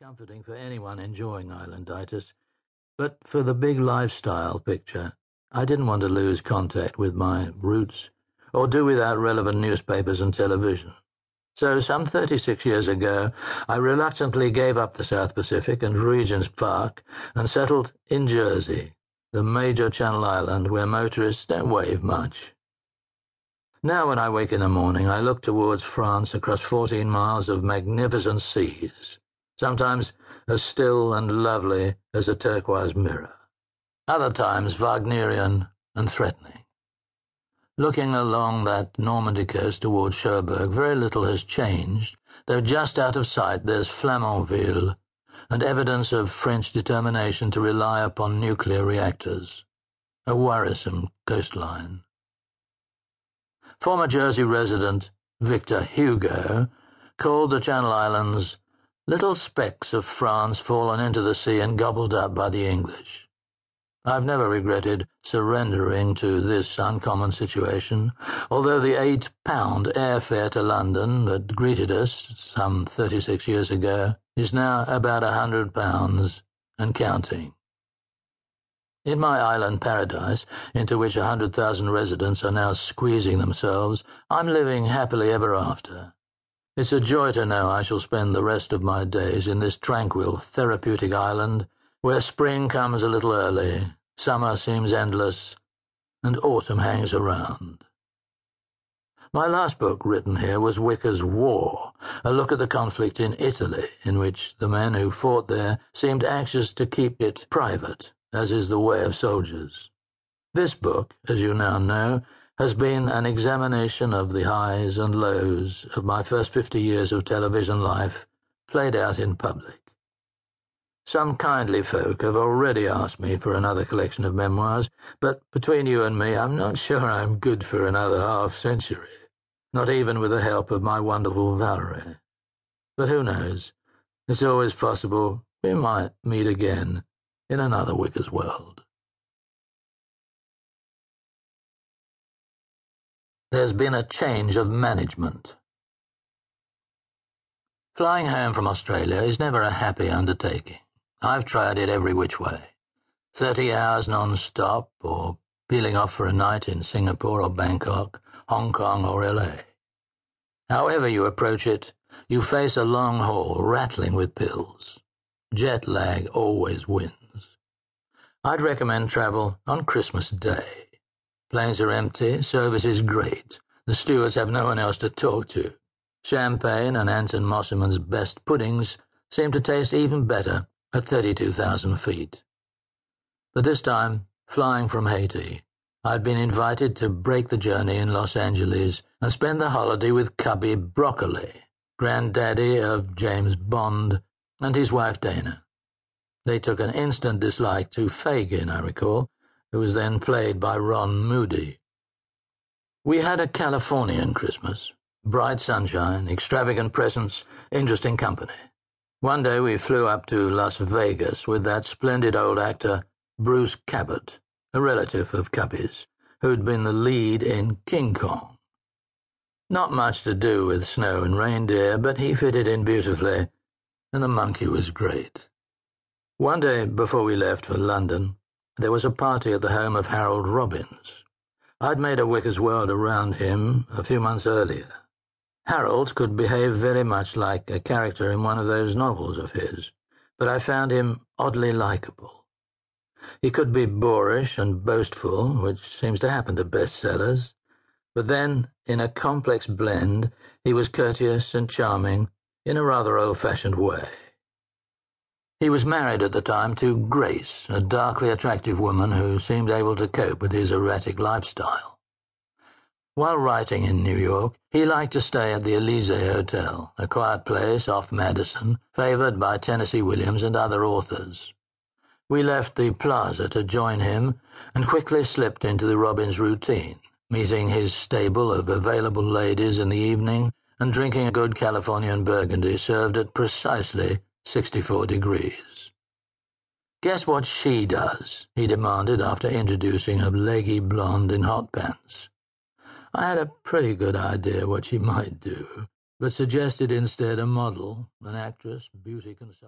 comforting for anyone enjoying islanditis, but for the big lifestyle picture, I didn't want to lose contact with my roots or do without relevant newspapers and television. So, some 36 years ago, I reluctantly gave up the South Pacific and Regent's Park and settled in Jersey, the major Channel Island where motorists don't wave much. Now, when I wake in the morning, I look towards France across 14 miles of magnificent seas, sometimes as still and lovely as a turquoise mirror, other times Wagnerian and threatening. Looking along that Normandy coast towards Cherbourg, very little has changed, though just out of sight there's Flamanville, and evidence of French determination to rely upon nuclear reactors. A worrisome coastline. Former Jersey resident Victor Hugo called the Channel Islands little specks of France fallen into the sea and gobbled up by the English. I've never regretted surrendering to this uncommon situation, although the eight-pound airfare to London that greeted us some thirty-six years ago is now about a hundred pounds and counting. In my island paradise, into which a hundred thousand residents are now squeezing themselves, I'm living happily ever after. It's a joy to know I shall spend the rest of my days in this tranquil, therapeutic island, where spring comes a little early, summer seems endless, and autumn hangs around. My last book written here was Whicker's War, a look at the conflict in Italy, in which the men who fought there seemed anxious to keep it private as is the way of soldiers. This book, as you now know, has been an examination of the highs and lows of my first fifty years of television life, played out in public. Some kindly folk have already asked me for another collection of memoirs, but between you and me, I'm not sure I'm good for another half century, not even with the help of my wonderful Valerie. But who knows? It's always possible we might meet again in another Whicker's world. There's been a change of management. Flying home from Australia is never a happy undertaking. I've tried it every which way. Thirty hours non-stop, or peeling off for a night in Singapore or Bangkok, Hong Kong or LA. However you approach it, you face a long haul rattling with pills. Jet lag always wins. I'd recommend travel on Christmas Day. Planes are empty, service is great. The stewards have no one else to talk to. Champagne and Anton Mosimann's best puddings seem to taste even better at 32,000 feet. But this time, flying from Haiti, I'd been invited to break the journey in Los Angeles and spend the holiday with Cubby Broccoli, granddaddy of James Bond, and his wife Dana. They took an instant dislike to Fagin, I recall, who was then played by Ron Moody. We had a Californian Christmas. Bright sunshine, extravagant presents, interesting company. One day we flew up to Las Vegas with that splendid old actor, Bruce Cabot, a relative of Cubby's, who'd been the lead in King Kong. Not much to do with snow and reindeer, but he fitted in beautifully, and the monkey was great. One day before we left for London, there was a party at the home of Harold Robbins. I'd made a Whicker's World around him a few months earlier. Harold could behave very much like a character in one of those novels of his, but I found him oddly likable. He could be boorish and boastful, which seems to happen to bestsellers, but then, in a complex blend, he was courteous and charming in a rather old-fashioned way. He was married at the time to Grace, a darkly attractive woman who seemed able to cope with his erratic lifestyle. While writing in New York, he liked to stay at the Elysee Hotel, a quiet place off Madison, favored by Tennessee Williams and other authors. We left the plaza to join him and quickly slipped into the Robbins routine, meeting his stable of available ladies in the evening and drinking a good Californian burgundy served at precisely 64 degrees. Guess what she does? he demanded after introducing a leggy blonde in hot pants. I had a pretty good idea what she might do, but suggested instead a model, an actress, beauty consultant.